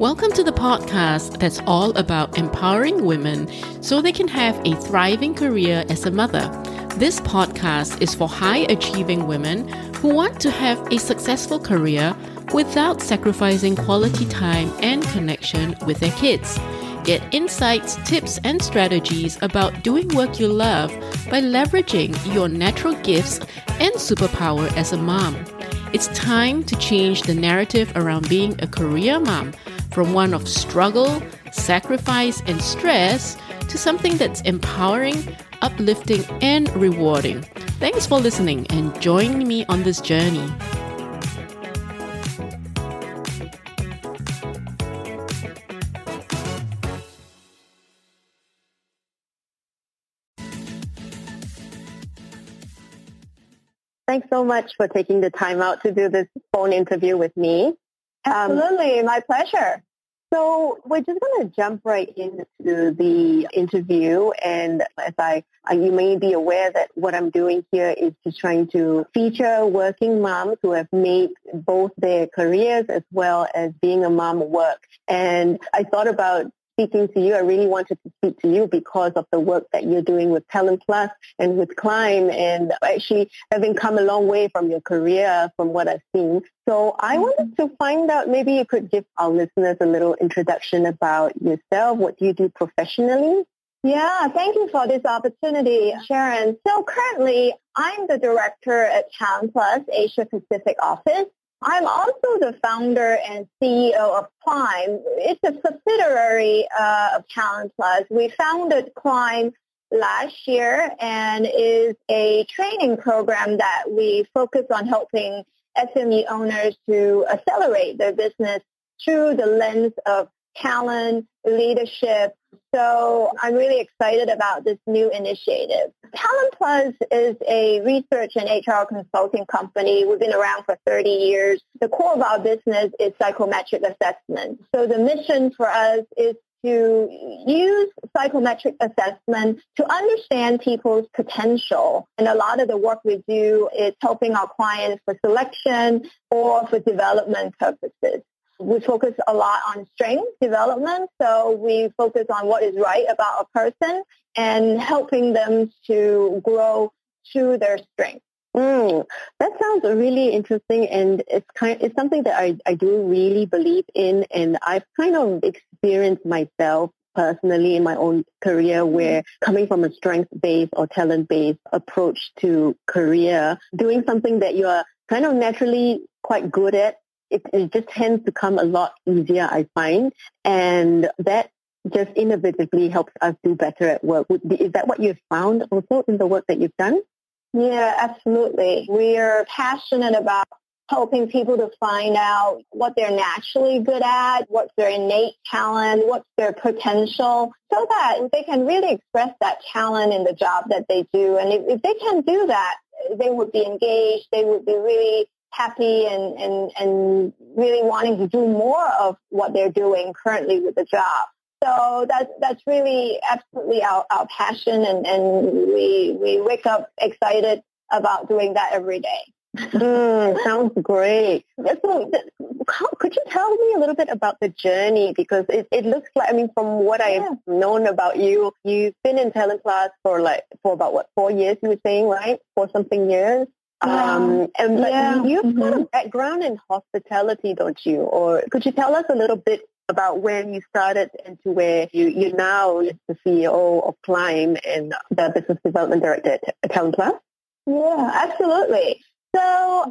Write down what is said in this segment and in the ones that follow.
Welcome to the podcast that's all about empowering women so they can have a thriving career as a mother. This podcast is for high achieving women who want to have a successful career without sacrificing quality time and connection with their kids. Get insights, tips, and strategies about doing work you love by leveraging your natural gifts and superpower as a mom. It's time to change the narrative around being a career mom from one of struggle, sacrifice, and stress to something that's empowering, uplifting, and rewarding. Thanks for listening and joining me on this journey. Thanks so much for taking the time out to do this phone interview with me. Um, Absolutely, um, my pleasure. So we're just going to jump right into the interview. And as I, you may be aware that what I'm doing here is just trying to feature working moms who have made both their careers as well as being a mom work. And I thought about speaking to you. I really wanted to speak to you because of the work that you're doing with Talent Plus and with Climb and actually having come a long way from your career from what I've seen. So I mm-hmm. wanted to find out, maybe you could give our listeners a little introduction about yourself. What do you do professionally? Yeah, thank you for this opportunity, Sharon. So currently, I'm the director at Talent Plus Asia Pacific office. I'm also the founder and CEO of Climb. It's a subsidiary uh, of Talent Plus. We founded Climb last year and is a training program that we focus on helping SME owners to accelerate their business through the lens of talent, leadership. So I'm really excited about this new initiative. Talent Plus is a research and HR consulting company. We've been around for 30 years. The core of our business is psychometric assessment. So the mission for us is to use psychometric assessment to understand people's potential. And a lot of the work we do is helping our clients for selection or for development purposes. We focus a lot on strength development. So we focus on what is right about a person and helping them to grow through their strengths. Mm, that sounds really interesting, and it's kind. It's something that I, I do really believe in, and I've kind of experienced myself personally in my own career where coming from a strength-based or talent-based approach to career, doing something that you are kind of naturally quite good at it, it just tends to come a lot easier, I find. And that just inevitably helps us do better at work. Is that what you've found also in the work that you've done? Yeah, absolutely. We are passionate about helping people to find out what they're naturally good at, what's their innate talent, what's their potential, so that they can really express that talent in the job that they do. And if, if they can do that, they would be engaged, they would be really happy and, and, and really wanting to do more of what they're doing currently with the job. So that's that's really absolutely our, our passion and, and we we wake up excited about doing that every day. mm, sounds great. So, could you tell me a little bit about the journey? Because it, it looks like, I mean, from what I've known about you, you've been in Talent Plus for like, for about what, four years you were saying, right? For something years. Um, and yeah. you've mm-hmm. got a background in hospitality, don't you? Or could you tell us a little bit about when you started and to where you, you're now the CEO of Climb and the Business Development Director at Talent Plus? Yeah, absolutely. So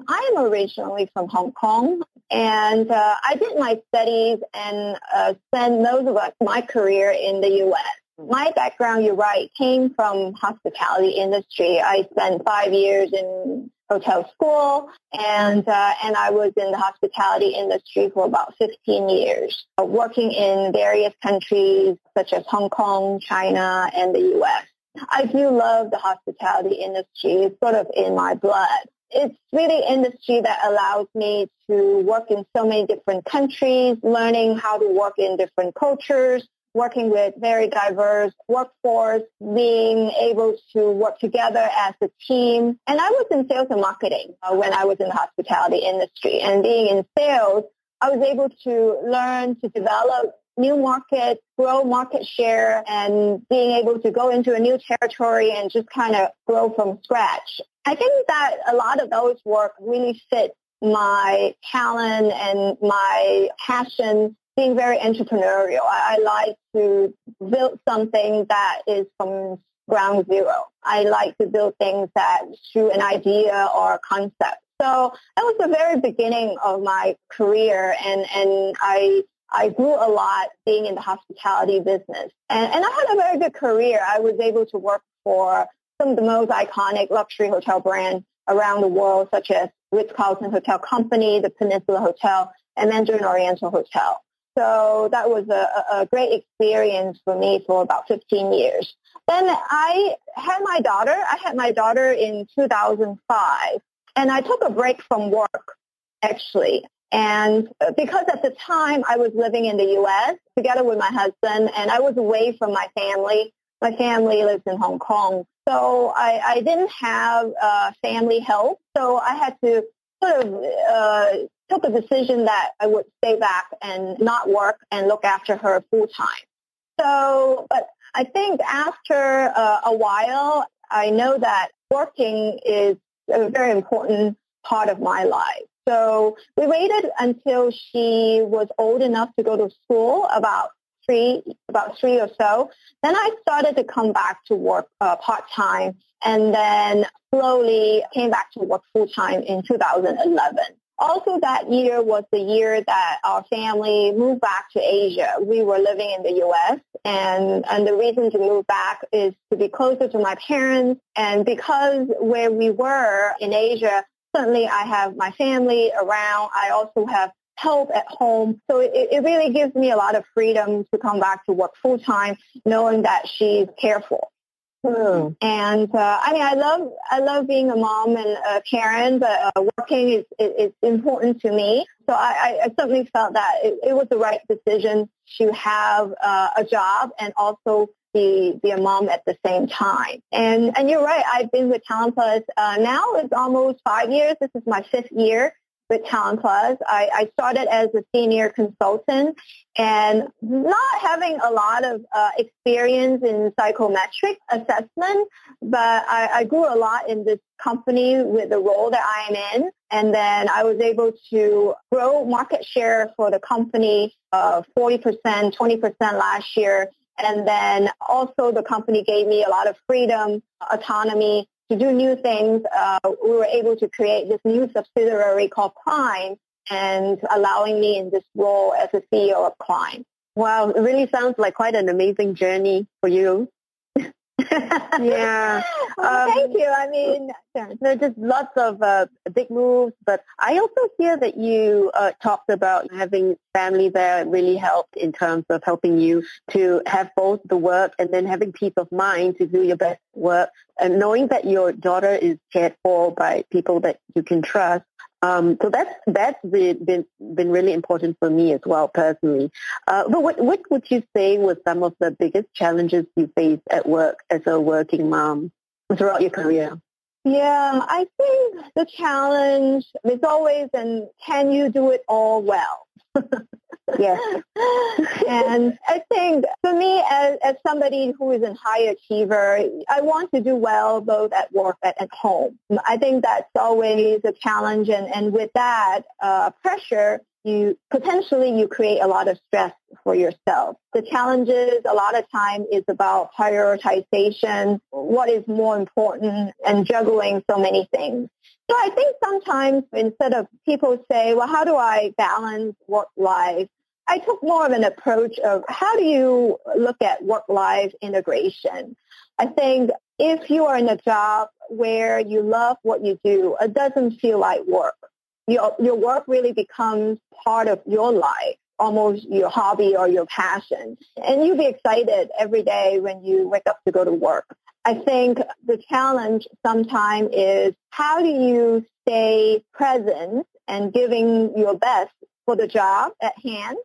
I am originally from Hong Kong, and uh, I did my studies and uh, spent most of my career in the U.S my background, you're right, came from hospitality industry. I spent five years in hotel school and uh, and I was in the hospitality industry for about 15 years, uh, working in various countries such as Hong Kong, China, and the U.S. I do love the hospitality industry. It's sort of in my blood. It's really industry that allows me to work in so many different countries, learning how to work in different cultures, working with very diverse workforce, being able to work together as a team. And I was in sales and marketing uh, when I was in the hospitality industry. And being in sales, I was able to learn to develop new markets, grow market share, and being able to go into a new territory and just kind of grow from scratch. I think that a lot of those work really fit my talent and my passion being very entrepreneurial. I, I like to build something that is from ground zero. I like to build things that through an idea or a concept. So that was the very beginning of my career and, and I I grew a lot being in the hospitality business. And, and I had a very good career. I was able to work for some of the most iconic luxury hotel brands around the world, such as Ritz-Carlton Hotel Company, the Peninsula Hotel, and Mandarin Oriental Hotel. So that was a, a great experience for me for about 15 years. Then I had my daughter. I had my daughter in 2005, and I took a break from work, actually. And because at the time I was living in the U.S. together with my husband, and I was away from my family. My family lives in Hong Kong, so I, I didn't have uh, family help. So I had to sort of uh, took a decision that I would stay back and not work and look after her full time. So, but I think after uh, a while, I know that working is a very important part of my life. So we waited until she was old enough to go to school, about three, about three or so. Then I started to come back to work uh, part time, and then slowly came back to work full time in 2011. Also that year was the year that our family moved back to Asia. We were living in the U.S. and, and the reason to move back is to be closer to my parents and because where we were in Asia, certainly I have my family around. I also have help at home. So it, it really gives me a lot of freedom to come back to work full time knowing that she's careful. Hmm. And uh, I mean, I love I love being a mom and a parent, but uh, working is, is, important to me. So I, I certainly felt that it, it was the right decision to have uh, a job and also be be a mom at the same time. And and you're right. I've been with Talent Plus uh, now. It's almost five years. This is my fifth year with Talent Plus. I, I started as a senior consultant and not having a lot of uh, experience in psychometric assessment, but I, I grew a lot in this company with the role that I am in. And then I was able to grow market share for the company uh, 40%, 20% last year. And then also the company gave me a lot of freedom, autonomy to do new things, uh, we were able to create this new subsidiary called Climb and allowing me in this role as a CEO of Climb. Wow, it really sounds like quite an amazing journey for you. Yeah. Well, um, thank you. I mean, there's just lots of uh, big moves, but I also hear that you uh, talked about having family there really helped in terms of helping you to have both the work and then having peace of mind to do your best work and knowing that your daughter is cared for by people that you can trust um, so that's that's been, been been really important for me as well personally. Uh, but what what would you say was some of the biggest challenges you faced at work as a working mom throughout your career? Yeah, I think the challenge is always, and can you do it all well? yes. and I think for me, as, as somebody who is a high achiever, I want to do well both at work and at home. I think that's always a challenge, and, and with that uh, pressure, you potentially you create a lot of stress for yourself. The challenges a lot of time is about prioritization, what is more important and juggling so many things. So I think sometimes instead of people say, well, how do I balance work life? I took more of an approach of how do you look at work-life integration? I think if you are in a job where you love what you do, it doesn't feel like work your, your work really becomes part of your life, almost your hobby or your passion. And you'll be excited every day when you wake up to go to work. I think the challenge sometimes is how do you stay present and giving your best for the job at hand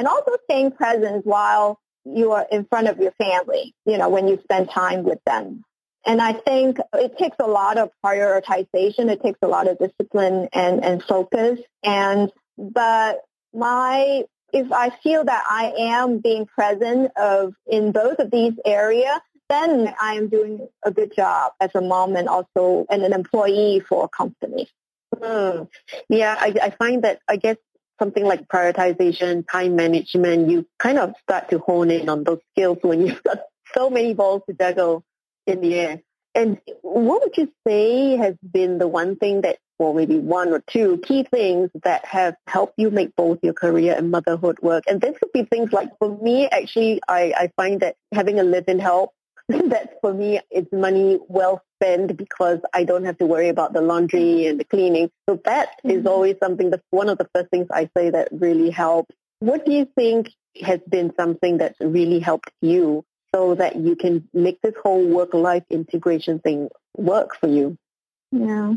and also staying present while you are in front of your family, you know, when you spend time with them. And I think it takes a lot of prioritization. It takes a lot of discipline and, and focus. And, but my if I feel that I am being present of in both of these areas, then I am doing a good job as a mom and also and an employee for a company. Mm. Yeah, I, I find that I guess something like prioritization, time management, you kind of start to hone in on those skills when you've got so many balls to juggle in the air. And what would you say has been the one thing that, or maybe one or two key things that have helped you make both your career and motherhood work? And this could be things like, for me, actually, I, I find that having a live-in help that for me it's money well spent because I don't have to worry about the laundry and the cleaning. So that mm-hmm. is always something that's one of the first things I say that really helps. What do you think has been something that's really helped you so that you can make this whole work-life integration thing work for you? Yeah,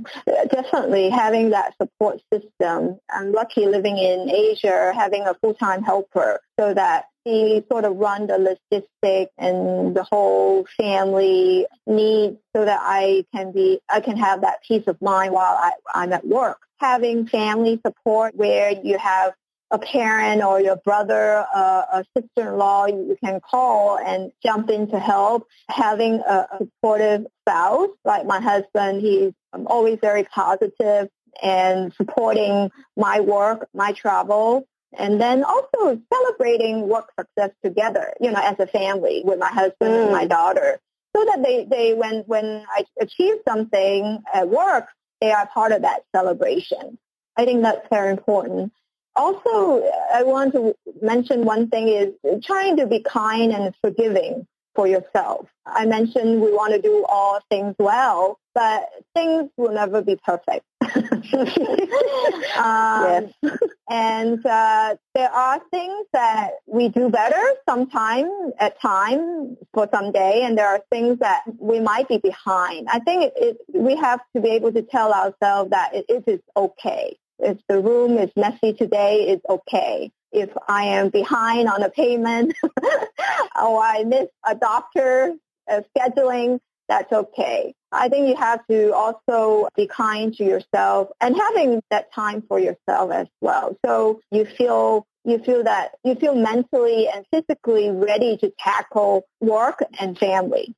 definitely having that support system. I'm lucky living in Asia, having a full-time helper so that he sort of run the logistic and the whole family needs so that I can be, I can have that peace of mind while I, I'm at work. Having family support where you have a parent or your brother, uh, a sister-in-law you can call and jump in to help. Having a, a supportive spouse, like my husband, he's always very positive and supporting my work, my travel. And then also celebrating work success together, you know, as a family with my husband mm. and my mm. daughter. So that they, they when, when I achieve something at work, they are part of that celebration. I think that's very important. Also, I want to mention one thing is trying to be kind and forgiving for yourself. I mentioned we want to do all things well, but things will never be perfect. um, yes. And uh, there are things that we do better sometime at time for some day, and there are things that we might be behind. I think it, it, we have to be able to tell ourselves that it, it is okay. If the room is messy today, it's okay. If I am behind on a payment or I miss a doctor uh, scheduling, that's okay. I think you have to also be kind to yourself and having that time for yourself as well. So you feel you feel that you feel mentally and physically ready to tackle work and family.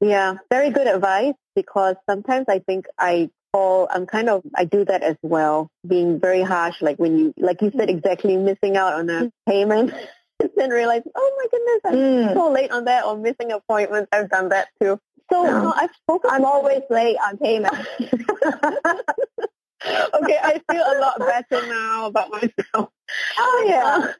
Yeah, very good advice because sometimes I think I all I'm kind of I do that as well, being very harsh. Like when you, like you said, exactly missing out on a payment, and then realize, oh my goodness, I'm mm. so late on that, or missing appointments. I've done that too. So no. no I've spoken. I'm always late on payment. okay, I feel a lot better now about myself. Oh yeah.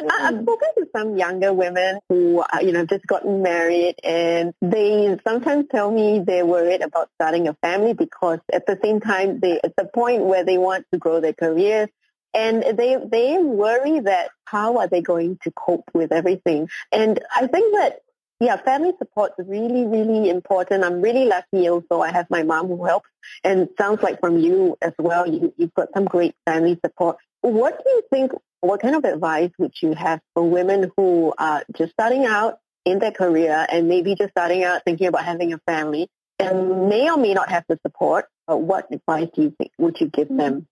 I've mm. spoken to some younger women who, uh, you know, just gotten married and they sometimes tell me they're worried about starting a family because at the same time, they, at the point where they want to grow their careers and they, they worry that how are they going to cope with everything. And I think that yeah, family support is really, really important. I'm really lucky also. I have my mom who helps. And sounds like from you as well, you, you've got some great family support. What do you think, what kind of advice would you have for women who are just starting out in their career and maybe just starting out thinking about having a family and may or may not have the support? What advice do you think would you give them?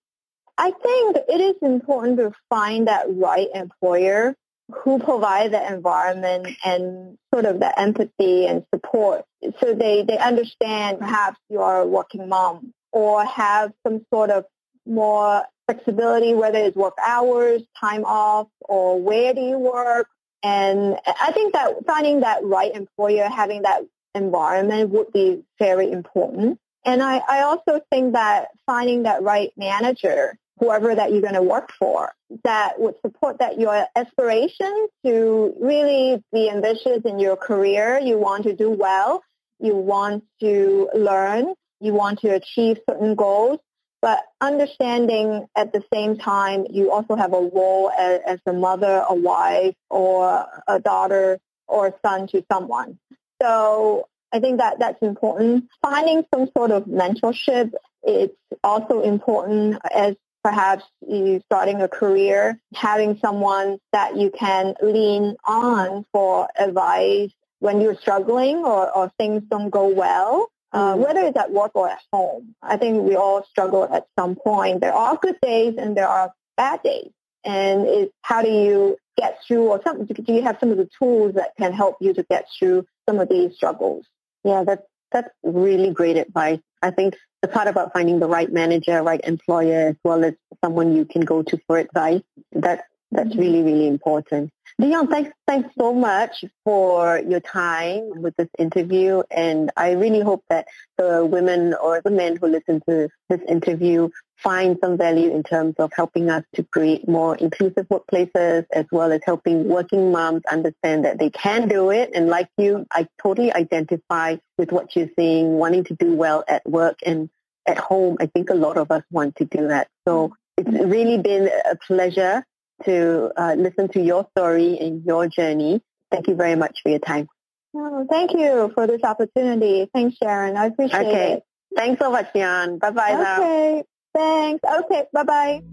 I think it is important to find that right employer who provide the environment and sort of the empathy and support so they, they understand perhaps you are a working mom or have some sort of more flexibility, whether it's work hours, time off, or where do you work. And I think that finding that right employer, having that environment would be very important. And I, I also think that finding that right manager whoever that you're going to work for that would support that your aspiration to really be ambitious in your career. You want to do well. You want to learn. You want to achieve certain goals. But understanding at the same time, you also have a role as, as a mother, a wife, or a daughter or a son to someone. So I think that that's important. Finding some sort of mentorship it's also important as perhaps you starting a career, having someone that you can lean on for advice when you're struggling or, or things don't go well. Uh, whether it's at work or at home. I think we all struggle at some point. There are good days and there are bad days. and how do you get through or some, do you have some of the tools that can help you to get through some of these struggles? Yeah, that's, that's really great advice. I think the part about finding the right manager, right employer, as well as someone you can go to for advice, that, that's mm-hmm. really, really important. Deon, thanks, thanks so much for your time with this interview. And I really hope that the women or the men who listen to this interview find some value in terms of helping us to create more inclusive workplaces as well as helping working moms understand that they can do it. And like you, I totally identify with what you're saying, wanting to do well at work and at home. I think a lot of us want to do that. So it's really been a pleasure to uh, listen to your story and your journey. Thank you very much for your time. Oh, thank you for this opportunity. Thanks, Sharon. I appreciate okay. it. Thanks so much, Jan. Bye-bye okay. Now. Thanks. Okay. Bye-bye.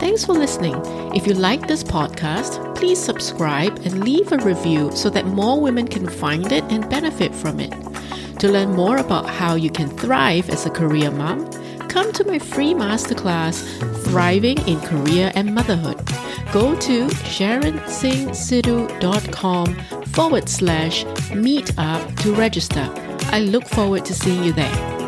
Thanks for listening. If you like this podcast, please subscribe and leave a review so that more women can find it and benefit from it. To learn more about how you can thrive as a career mom, come to my free masterclass, Thriving in Career and Motherhood. Go to sharonsinghsidhu.com forward slash meetup to register. I look forward to seeing you there.